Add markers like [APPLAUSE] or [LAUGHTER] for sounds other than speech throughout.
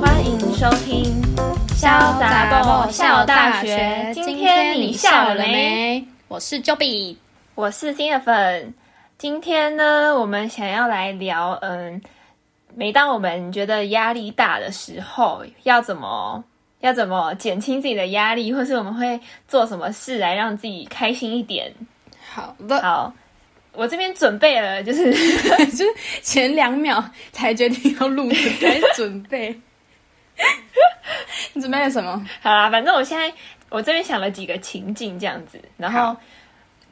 欢迎收听《潇洒爆笑大学》，今天你笑了没？我是 Jobbit，我是新的粉。今天呢，我们想要来聊，嗯，每当我们觉得压力大的时候，要怎么要怎么减轻自己的压力，或是我们会做什么事来让自己开心一点？好的，好，我这边准备了，就是 [LAUGHS] 就是前两秒才决定要录的，才准备。[LAUGHS] 你准备了什么？好啦，反正我现在我这边想了几个情境这样子，然后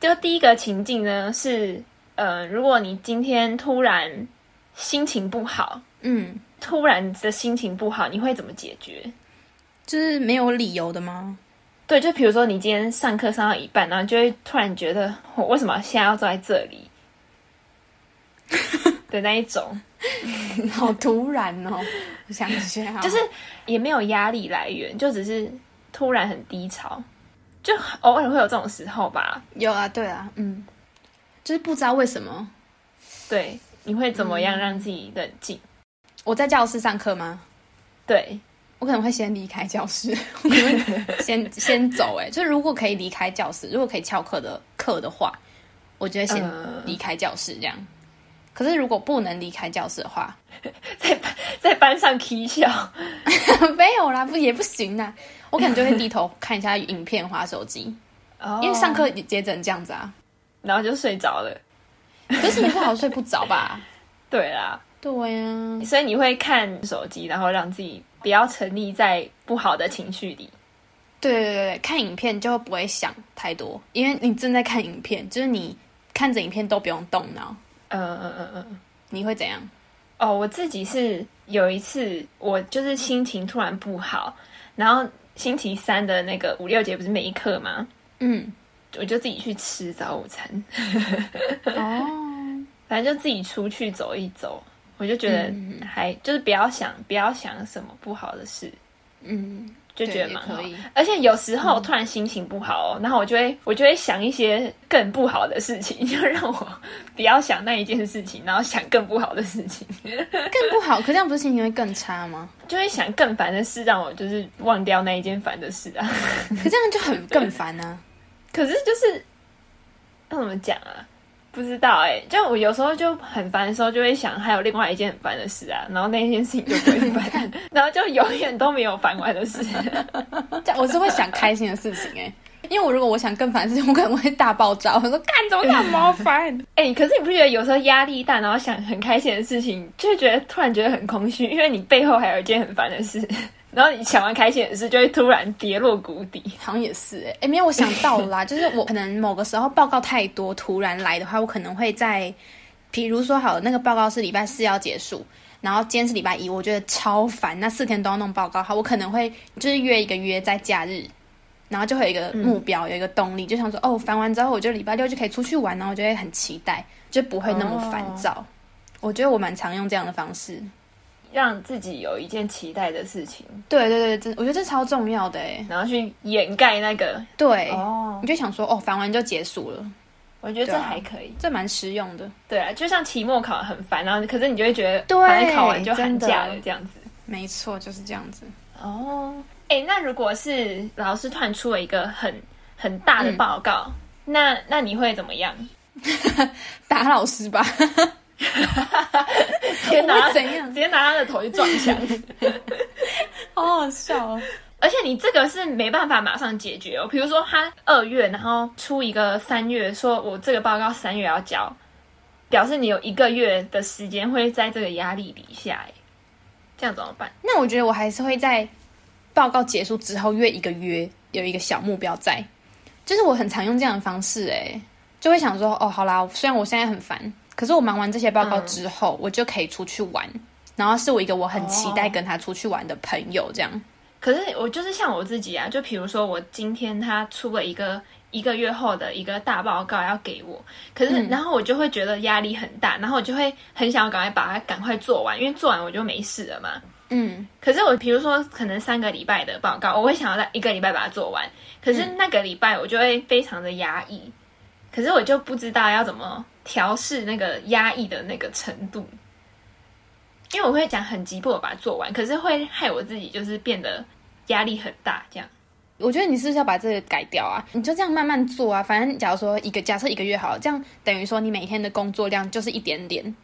就第一个情境呢是，呃，如果你今天突然心情不好，嗯，突然的心情不好，你会怎么解决？就是没有理由的吗？对，就比如说你今天上课上到一半，然后就会突然觉得我为什么现在要坐在这里 [LAUGHS] 的那一种，[LAUGHS] 好突然哦。我想一下，[LAUGHS] 就是也没有压力来源，就只是突然很低潮，就偶尔会有这种时候吧。有啊，对啊，嗯，就是不知道为什么。对，你会怎么样让自己冷静？嗯，我在教室上课吗？对，我可能会先离开教室，[LAUGHS] 我可能会先 [LAUGHS] 先走。哎，就是如果可以离开教室，如果可以翘课的课的话，我就会先离开教室这样。呃可是如果不能离开教室的话，[LAUGHS] 在班在班上啼笑，没有啦，不也不行啦。我可能就会低头看一下影片、滑手机，oh. 因为上课也只能这样子啊，然后就睡着了。可是你不好睡不着吧？对啦，对呀、啊，所以你会看手机，然后让自己不要沉溺在不好的情绪里。对对对对，看影片就不会想太多，因为你正在看影片，就是你看着影片都不用动脑。嗯嗯嗯嗯，你会怎样？哦，我自己是有一次，我就是心情突然不好，然后星期三的那个五六节不是没课吗？嗯，我就自己去吃早午餐。[LAUGHS] 哦，反正就自己出去走一走，我就觉得还、嗯、就是不要想不要想什么不好的事。嗯。就觉得蛮可以，而且有时候突然心情不好，哦，然后我就会我就会想一些更不好的事情，[LAUGHS] 就让我不要想那一件事情，然后想更不好的事情，[LAUGHS] 更不好。可这样不是心情会更差吗？就会想更烦的事，让我就是忘掉那一件烦的事啊。可这样就很 [LAUGHS] 更烦啊。可是就是要怎么讲啊？不知道哎、欸，就我有时候就很烦的时候，就会想还有另外一件很烦的事啊，然后那件事情就不会烦，然后就永远都没有烦完的事。[LAUGHS] 我是会想开心的事情哎、欸，因为我如果我想更烦的事情，我可能会大爆炸，我说干怎么那么烦？哎、欸，可是你不觉得有时候压力大，然后想很开心的事情，就会觉得突然觉得很空虚，因为你背后还有一件很烦的事。然后你想完开心的事，就会突然跌落谷底。好像也是哎，哎，没有，我想到了啦，[LAUGHS] 就是我可能某个时候报告太多，突然来的话，我可能会在，比如说好，那个报告是礼拜四要结束，然后今天是礼拜一，我觉得超烦，那四天都要弄报告，好，我可能会就是约一个约在假日，然后就会有一个目标，嗯、有一个动力，就想说哦，烦完之后我就礼拜六就可以出去玩，然后我就会很期待，就不会那么烦躁。哦、我觉得我蛮常用这样的方式。让自己有一件期待的事情，对对对，这我觉得这超重要的哎，然后去掩盖那个，对哦，你就想说哦，烦完就结束了，我觉得这还可以，这蛮实用的。对啊，就像期末考很烦，然后可是你就会觉得，对，反正考完就寒假了这样子，没错，就是这样子。哦，哎，那如果是老师突然出了一个很很大的报告，那那你会怎么样？[LAUGHS] 打老师吧。[LAUGHS] 直接拿怎样？直接拿他的头去撞墙，[LAUGHS] 好好笑哦！而且你这个是没办法马上解决哦。比如说他二月，然后出一个三月，说我这个报告三月要交，表示你有一个月的时间会在这个压力底下，哎，这样怎么办？那我觉得我还是会在报告结束之后约一个月，有一个小目标在，就是我很常用这样的方式，哎，就会想说，哦，好啦，虽然我现在很烦。可是我忙完这些报告之后，嗯、我就可以出去玩，然后是我一个我很期待跟他出去玩的朋友，这样。哦、可是我就是像我自己啊，就比如说我今天他出了一个一个月后的一个大报告要给我，可是然后我就会觉得压力很大，然后我就会很想要赶快把它赶快做完，因为做完我就没事了嘛。嗯。可是我比如说可能三个礼拜的报告，我会想要在一个礼拜把它做完，可是那个礼拜我就会非常的压抑，可是我就不知道要怎么。调试那个压抑的那个程度。因为我会讲很急迫的把它做完，可是会害我自己就是变得压力很大。这样，我觉得你是不是要把这个改掉啊？你就这样慢慢做啊。反正假如说一个假设一个月好了，这样等于说你每天的工作量就是一点点，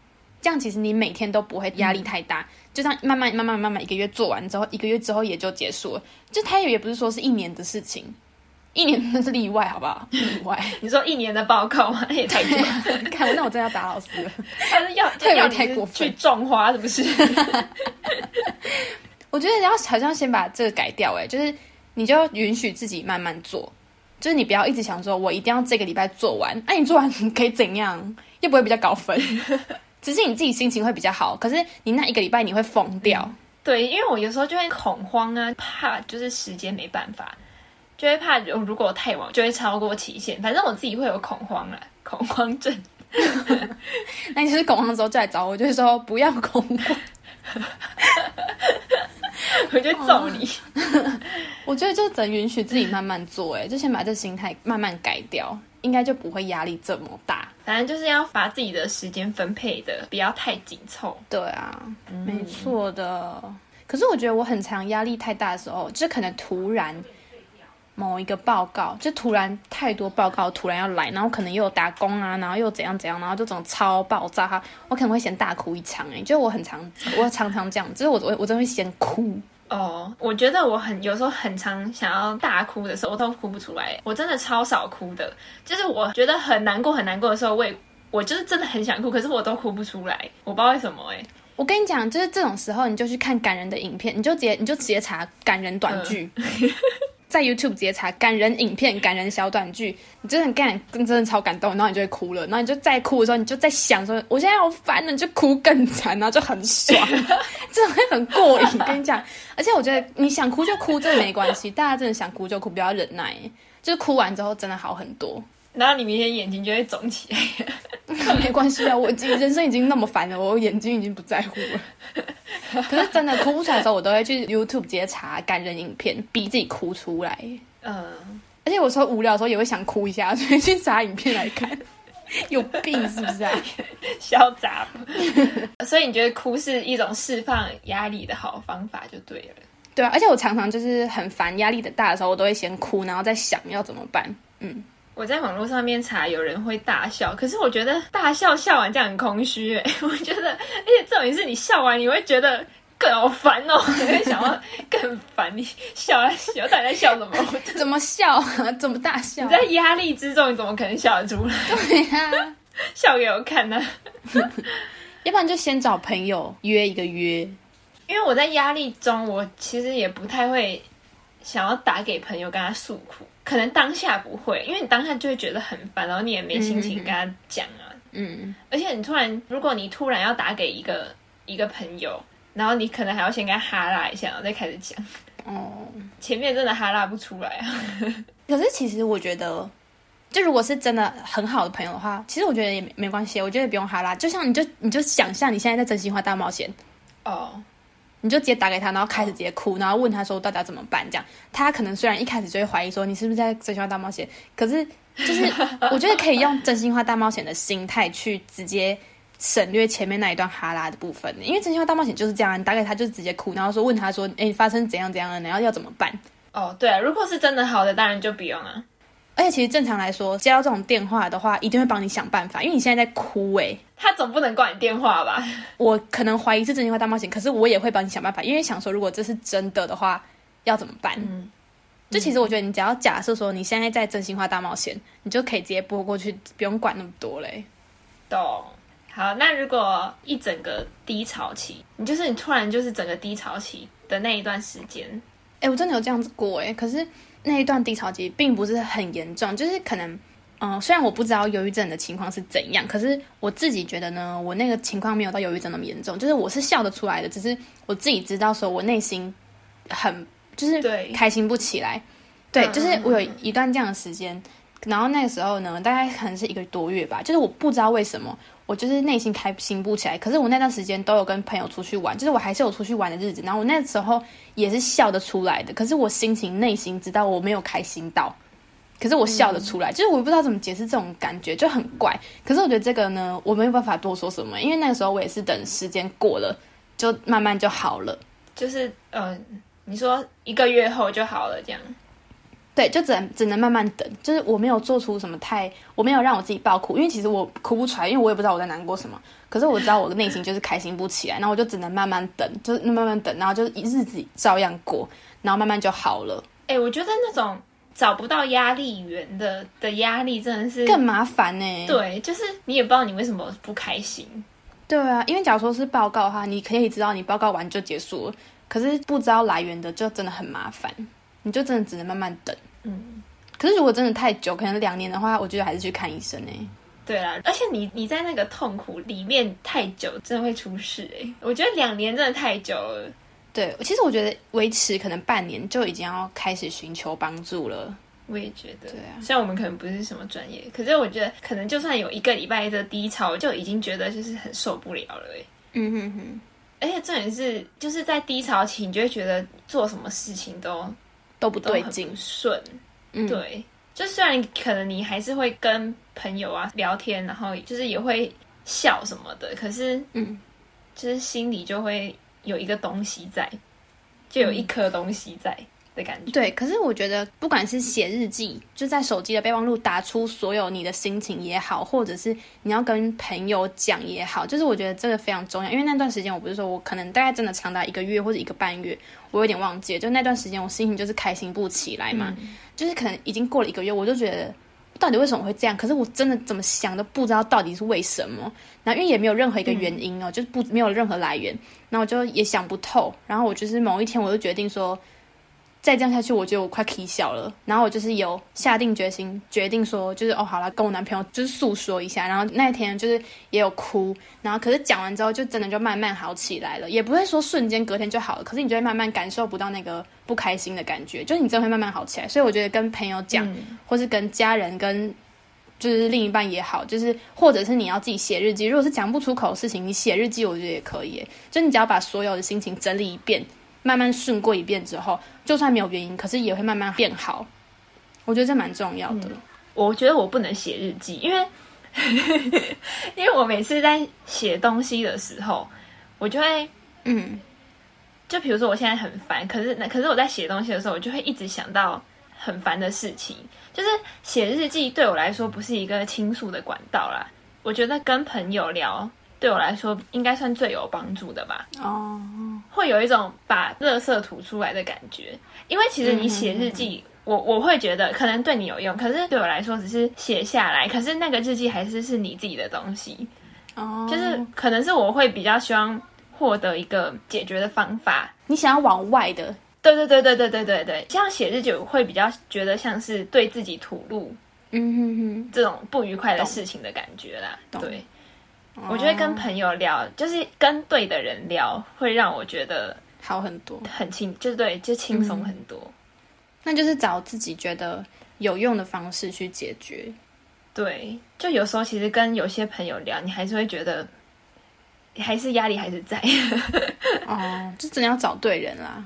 这样其实你每天都不会压力太大。嗯、就这样慢慢慢慢慢慢一个月做完之后，一个月之后也就结束了。就它也不是说是一年的事情。一年那是例外，好不好？[LAUGHS] 例外。你说一年的报告吗？那也太多。[LAUGHS] 看，那我真的要打老师了。他是要 [LAUGHS] 太过分，去种花是不是？我觉得你要好像先把这个改掉，哎，就是你就允许自己慢慢做，就是你不要一直想说，我一定要这个礼拜做完。那、啊，你做完你可以怎样？又不会比较高分，只是你自己心情会比较好。可是你那一个礼拜你会疯掉。嗯、对，因为我有时候就会恐慌啊，怕就是时间没办法。就会怕，如果太晚就会超过期限。反正我自己会有恐慌了，[LAUGHS] 恐慌症。[LAUGHS] 那你就是恐慌的时候再来找我，就是说不要恐慌。[LAUGHS] 我就揍你。我觉得就只能允许自己慢慢做，哎，就先把这心态慢慢改掉，应该就不会压力这么大。反正就是要把自己的时间分配的不要太紧凑。对啊，嗯、没错的。可是我觉得我很常压力太大的时候，就是可能突然。某一个报告，就突然太多报告突然要来，然后可能又有打工啊，然后又怎样怎样，然后这种超爆炸哈，我可能会先大哭一场哎、欸，就我很常，[LAUGHS] 我常常这样，就是我我我真会先哭哦。我觉得我很有时候很常想要大哭的时候，我都哭不出来，我真的超少哭的，就是我觉得很难过很难过的时候，我也我就是真的很想哭，可是我都哭不出来，我不知道为什么哎、欸。我跟你讲，就是这种时候，你就去看感人的影片，你就直接你就直接查感人短剧。嗯 [LAUGHS] 在 YouTube 直接查感人影片、感人小短剧，你真的很感，真的超感动，然后你就会哭了，然后你就再哭的时候，你就在想说，我现在好烦了，你就哭更惨，然后就很爽，[LAUGHS] 真的会很过瘾。跟你讲，而且我觉得你想哭就哭，真的没关系，大家真的想哭就哭，不要忍耐，就是哭完之后真的好很多。然后你明天眼睛就会肿起来，[LAUGHS] 没关系啊，我已经人生已经那么烦了，我眼睛已经不在乎了。[LAUGHS] 可是真的哭不出来的时候，我都会去 YouTube 直接查感人影片，逼自己哭出来。嗯，而且有时候无聊的时候也会想哭一下，所以去查影片来看。[LAUGHS] 有病是不是啊？嚣张。所以你觉得哭是一种释放压力的好方法，就对了。对啊，而且我常常就是很烦、压力的大的时候，我都会先哭，然后再想要怎么办。嗯。我在网络上面查，有人会大笑，可是我觉得大笑笑完这样很空虚哎。[LAUGHS] 我觉得，而且重点是你笑完，你会觉得更好烦哦，[LAUGHS] 你会想要更烦。你笑啊笑，到底在笑什么？[LAUGHS] 怎么笑啊？怎么大笑？你在压力之中，你怎么可能笑得出来？对呀、啊，笑给我看呢、啊。要不然就先找朋友约一个约，因为我在压力中，我其实也不太会想要打给朋友跟他诉苦。可能当下不会，因为你当下就会觉得很烦，然后你也没心情跟他讲啊。嗯，而且你突然，如果你突然要打给一个一个朋友，然后你可能还要先跟他哈拉一下，然后再开始讲。哦，前面真的哈拉不出来啊。[LAUGHS] 可是其实我觉得，就如果是真的很好的朋友的话，其实我觉得也没没关系，我觉得不用哈拉。就像你就你就想象你现在在真心话大冒险哦。你就直接打给他，然后开始直接哭，然后问他说到底要怎么办？这样他可能虽然一开始就会怀疑说你是不是在真心话大冒险，可是就是 [LAUGHS] 我觉得可以用真心话大冒险的心态去直接省略前面那一段哈拉的部分，因为真心话大冒险就是这样，你打给他就是直接哭，然后说问他说，哎，发生怎样怎样了，然后要怎么办？哦，对啊，如果是真的好的，当然就不用啊。而且其实正常来说，接到这种电话的话，一定会帮你想办法，因为你现在在哭哎。他总不能挂你电话吧？我可能怀疑是真心话大冒险，可是我也会帮你想办法，因为想说如果这是真的的话，要怎么办？嗯，就其实我觉得你只要假设说你现在在真心话大冒险，你就可以直接拨过去，不用管那么多嘞。懂。好，那如果一整个低潮期，你就是你突然就是整个低潮期的那一段时间，哎，我真的有这样子过哎，可是。那一段低潮期并不是很严重，就是可能，嗯、呃，虽然我不知道忧郁症的情况是怎样，可是我自己觉得呢，我那个情况没有到忧郁症那么严重，就是我是笑得出来的，只是我自己知道说我内心很就是开心不起来，对，对，就是我有一段这样的时间，然后那个时候呢，大概可能是一个多月吧，就是我不知道为什么。我就是内心开心不起来，可是我那段时间都有跟朋友出去玩，就是我还是有出去玩的日子。然后我那时候也是笑得出来的，可是我心情内心知道我没有开心到，可是我笑得出来，嗯、就是我不知道怎么解释这种感觉，就很怪。可是我觉得这个呢，我没有办法多说什么，因为那个时候我也是等时间过了，就慢慢就好了。就是呃，你说一个月后就好了，这样。对，就只能只能慢慢等。就是我没有做出什么太，我没有让我自己爆哭，因为其实我哭不出来，因为我也不知道我在难过什么。可是我知道我的内心就是开心不起来，然后我就只能慢慢等，就是慢慢等，然后就日子照样过，然后慢慢就好了。哎、欸，我觉得那种找不到压力源的的压力真的是更麻烦呢、欸。对，就是你也不知道你为什么不开心。对啊，因为假如说是报告的话，你可以知道你报告完就结束了。可是不知道来源的就真的很麻烦，你就真的只能慢慢等。嗯，可是如果真的太久，可能两年的话，我觉得还是去看医生呢。对啊，而且你你在那个痛苦里面太久，真的会出事哎。我觉得两年真的太久了。对，其实我觉得维持可能半年就已经要开始寻求帮助了。我也觉得，对啊。虽然我们可能不是什么专业，可是我觉得可能就算有一个礼拜的低潮，就已经觉得就是很受不了了哎。嗯哼哼。而且重点是，就是在低潮期，你就会觉得做什么事情都都不对劲，顺。嗯，对。就虽然可能你还是会跟朋友啊聊天，然后就是也会笑什么的，可是嗯，就是心里就会有一个东西在，就有一颗东西在的感觉。对，可是我觉得不管是写日记，就在手机的备忘录打出所有你的心情也好，或者是你要跟朋友讲也好，就是我觉得这个非常重要。因为那段时间我不是说我可能大概真的长达一个月或者一个半月，我有点忘记了，就那段时间我心情就是开心不起来嘛。就是可能已经过了一个月，我就觉得到底为什么会这样？可是我真的怎么想都不知道到底是为什么。然后因为也没有任何一个原因哦，就是不没有任何来源，然后我就也想不透。然后我就是某一天我就决定说。再这样下去，我觉得我快气笑了。然后我就是有下定决心，决定说，就是哦，好了，跟我男朋友就是诉说一下。然后那天就是也有哭，然后可是讲完之后，就真的就慢慢好起来了。也不会说瞬间隔天就好了，可是你就会慢慢感受不到那个不开心的感觉，就是你真的会慢慢好起来。所以我觉得跟朋友讲，嗯、或是跟家人、跟就是另一半也好，就是或者是你要自己写日记。如果是讲不出口的事情，你写日记，我觉得也可以。就你只要把所有的心情整理一遍。慢慢顺过一遍之后，就算没有原因，可是也会慢慢变好。我觉得这蛮重要的。嗯，我觉得我不能写日记，因为 [LAUGHS] 因为我每次在写东西的时候，我就会嗯，就比如说我现在很烦，可是那可是我在写东西的时候，我就会一直想到很烦的事情。就是写日记对我来说不是一个倾诉的管道啦。我觉得跟朋友聊。对我来说，应该算最有帮助的吧。哦，oh. 会有一种把垃圾吐出来的感觉。因为其实你写日记，我我会觉得可能对你有用，可是对我来说只是写下来。可是那个日记还是是你自己的东西。哦，oh. 就是可能是我会比较希望获得一个解决的方法。你想要往外的，对对对对对对对对，这样写日记我会比较觉得像是对自己吐露，嗯哼哼，这种不愉快的事情的感觉啦。对。我觉得跟朋友聊，就是跟对的人聊，会让我觉得好很多，很轻，就对，就轻松很多。嗯。那就是找自己觉得有用的方式去解决。对，就有时候其实跟有些朋友聊，你还是会觉得，还是压力还是在。[LAUGHS] 哦，就真的要找对人啦。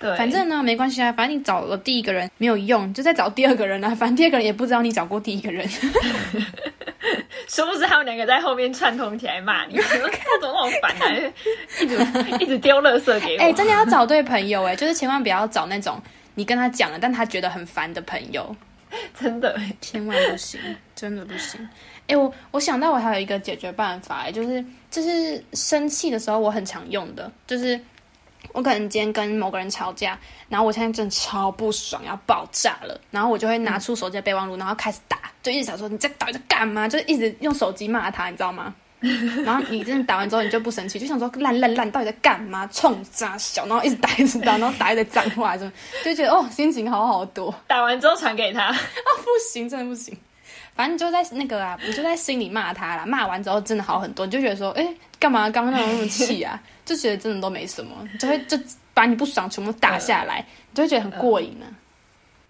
对，反正呢没关系啊，反正你找了第一个人没有用，就再找第二个人啊。[LAUGHS] 反正第二个人也不知道你找过第一个人。[LAUGHS] 殊不知他们两个在后面串通起来骂你，看怎么那么烦啊！[LAUGHS] 一直一直丢垃圾给我。哎、欸，真的要找对朋友哎，就是千万不要找那种你跟他讲了，但他觉得很烦的朋友。真的，千万不行，真的不行。哎、欸，我我想到我还有一个解决办法，就是就是生气的时候我很常用的，就是。我可能今天跟某个人吵架，然后我现在真的超不爽，要爆炸了，然后我就会拿出手机的备忘录，然后开始打，就一直想说你在到底在干嘛，就一直用手机骂他，你知道吗？然后你真的打完之后，你就不生气，就想说烂烂烂，到底在干嘛？冲炸小，然后一直打一直打，然后打一堆脏话，就就觉得哦，心情好好多。打完之后传给他，啊、[LAUGHS] 哦，不行，真的不行。反正就在那个啊，你就在心里骂他啦。骂完之后真的好很多，你就觉得说，哎，干嘛刚刚那么那么气啊？[LAUGHS] 就觉得真的都没什么，就会就把你不爽全部打下来，你就会觉得很过瘾呢、啊。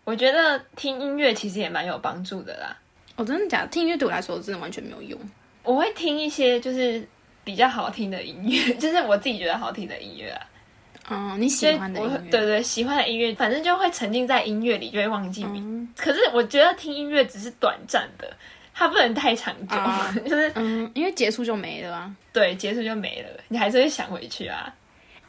我觉得听音乐其实也蛮有帮助的啦。我、哦、真的假的？听音乐对我来说真的完全没有用。我会听一些就是比较好听的音乐，[LAUGHS] 就是我自己觉得好听的音乐啊。嗯，你喜欢的音乐，对对，喜欢的音乐，反正就会沉浸在音乐里，就会忘记名。嗯、可是我觉得听音乐只是短暂的，它不能太长久，啊、[LAUGHS] 就是嗯，因为结束就没了啊。对，结束就没了，你还是会想回去啊。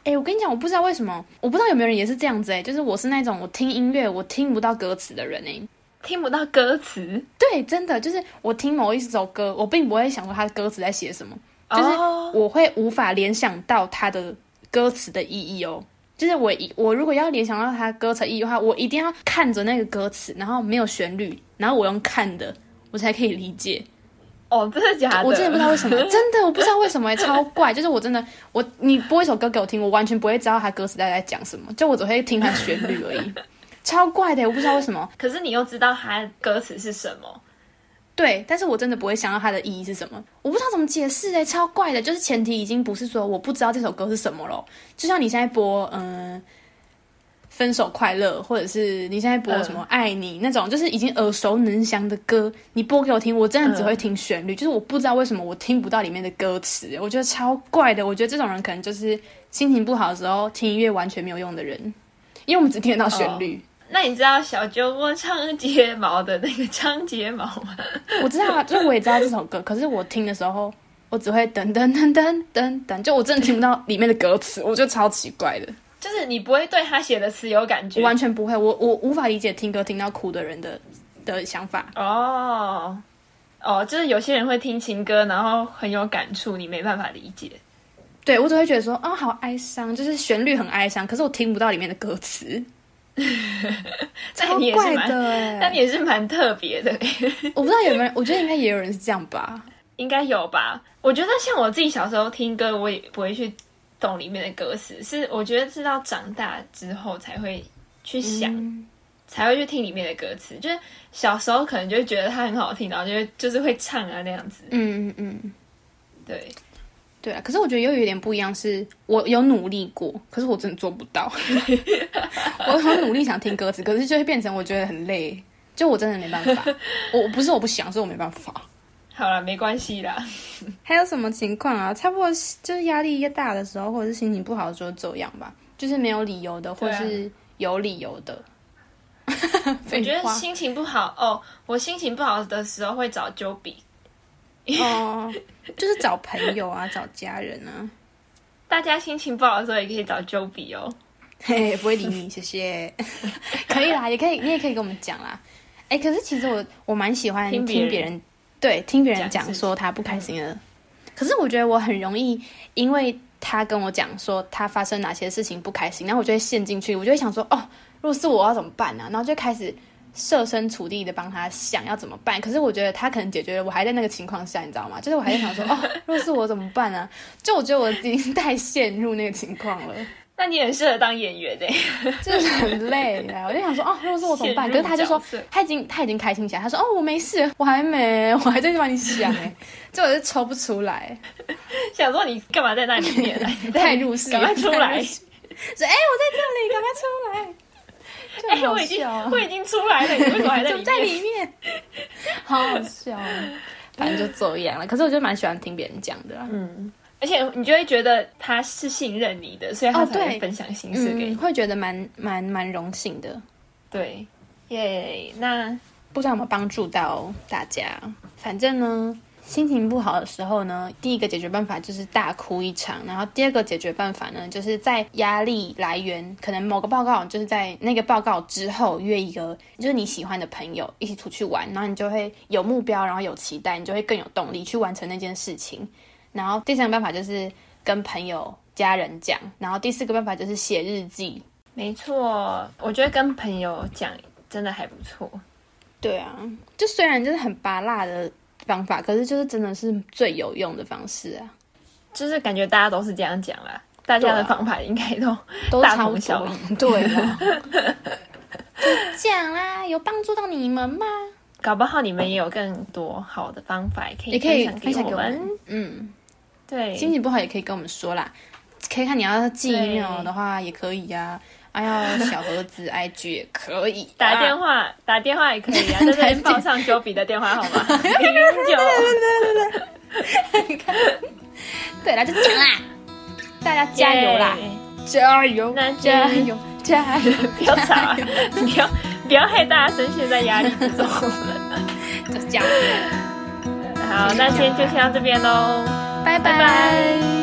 哎、欸，我跟你讲，我不知道为什么，我不知道有没有人也是这样子哎、欸，就是我是那种我听音乐我听不到歌词的人哎、欸，听不到歌词，对，真的就是我听某一首歌，我并不会想说他的歌词在写什么，就是我会无法联想到他的。歌词的意义哦，就是我一我如果要联想到它歌词意义的话，我一定要看着那个歌词，然后没有旋律，然后我用看的，我才可以理解。哦，真的假的？我真的不知道为什么，[LAUGHS] 真的我不知道为什么，超怪。就是我真的，我你播一首歌给我听，我完全不会知道它歌词在在讲什么，就我只会听它旋律而已，[LAUGHS] 超怪的，我不知道为什么。可是你又知道它歌词是什么？对，但是我真的不会想到它的意义是什么，我不知道怎么解释哎，超怪的。就是前提已经不是说我不知道这首歌是什么了，就像你现在播嗯、呃，分手快乐，或者是你现在播什么爱你、嗯、那种，就是已经耳熟能详的歌，你播给我听，我真的只会听旋律，嗯、就是我不知道为什么我听不到里面的歌词，我觉得超怪的。我觉得这种人可能就是心情不好的时候听音乐完全没有用的人，因为我们只听得到旋律。哦那你知道小酒窝长睫毛的那个长睫毛吗？[LAUGHS] 我知道啊，就是我也知道这首歌，可是我听的时候，我只会噔噔噔噔噔噔，就我真的听不到里面的歌词，我觉得超奇怪的。就是你不会对他写的词有感觉，我完全不会，我我无法理解听歌听到哭的人的的想法。哦哦，就是有些人会听情歌，然后很有感触，你没办法理解。对，我只会觉得说，啊、哦，好哀伤，就是旋律很哀伤，可是我听不到里面的歌词。[LAUGHS] 超怪的哎，[LAUGHS] 那你也是蛮特别的。[LAUGHS] 我不知道有没有，我觉得应该也有人是这样吧，应该有吧。我觉得像我自己小时候听歌，我也不会去懂里面的歌词，是我觉得是到长大之后才会去想，嗯、才会去听里面的歌词。就是小时候可能就会觉得它很好听，然后就会就是会唱啊那样子。嗯嗯嗯，对。对啊，可是我觉得又有点不一样，是我有努力过，可是我真的做不到。[LAUGHS] 我很努力想听歌词，可是就会变成我觉得很累，就我真的没办法。[LAUGHS] 我不是我不想，是我没办法。好了，没关系啦。还有什么情况啊？差不多就是压力越大的时候，或者是心情不好的时候，这样吧，就是没有理由的，或是有理由的。我觉得 [LAUGHS] 心情不好哦，我心情不好的时候会找 Joby。[LAUGHS] 哦，就是找朋友啊，找家人啊。大家心情不好的时候也可以找 Joey 哦，嘿，不会理你，谢谢。[LAUGHS] 可以啦，也可以，你也可以跟我们讲啦。哎、欸，可是其实我我蛮喜欢听别人，人对，听别人讲说他不开心的。可是我觉得我很容易，因为他跟我讲说他发生哪些事情不开心，然后我就会陷进去，我就会想说，哦，如果是我要怎么办呢、啊？然后就开始。设身处地的帮他想要怎么办，可是我觉得他可能解决了，我还在那个情况下，你知道吗？就是我还在想说，哦，[LAUGHS] 若是我怎么办呢、啊？就我觉得我已经太陷入那个情况了。那你很适合当演员诶，就是很累啊。我就想说，哦，如果是我怎么办？可是他就说他已经他已经开心起来，他说，哦，我没事，我还没，我还在帮你想诶，就我就抽不出来。想说你干嘛在那里面？太入戏，赶快出来！说，哎，我在这里，赶快出来！哎、欸，我已经我已经出来了，你为什么还在里面？[LAUGHS] 在里面，[LAUGHS] 好好笑。反正就这样了。可是我就蛮喜欢听别人讲的，嗯，而且你就会觉得他是信任你的，所以他才会分享心事给你，哦嗯、会觉得蛮蛮蛮荣幸的。对，耶、yeah，那不知道有没有帮助到大家？反正呢。心情不好的时候呢，第一个解决办法就是大哭一场，然后第二个解决办法呢，就是在压力来源可能某个报告，就是在那个报告之后约一个就是你喜欢的朋友一起出去玩，然后你就会有目标，然后有期待，你就会更有动力去完成那件事情。然后第三个办法就是跟朋友、家人讲，然后第四个办法就是写日记。没错，我觉得跟朋友讲真的还不错。对啊，就虽然就是很拔辣的。方法，可是就是真的是最有用的方式啊！就是感觉大家都是这样讲啦，大家的方法应该都大同小异。对啊，[LAUGHS] 讲啦，有帮助到你们吗？搞不好你们也有更多好的方法，可以也可以分享给我们。嗯，对，心情不好也可以跟我们说啦，可以看你要寄 email 的话也可以呀。哎呀，小盒子 IG 也可以，打电话打电话也可以啊，在这边报上 Joby 的电话号码 [LAUGHS] 零九。你看，对啦，就讲啦，大家加油啦，加油！那加油！加油！不要吵，不要不要害大家深陷在压力之中。就这样。好，那今天就先到这边喽，拜拜。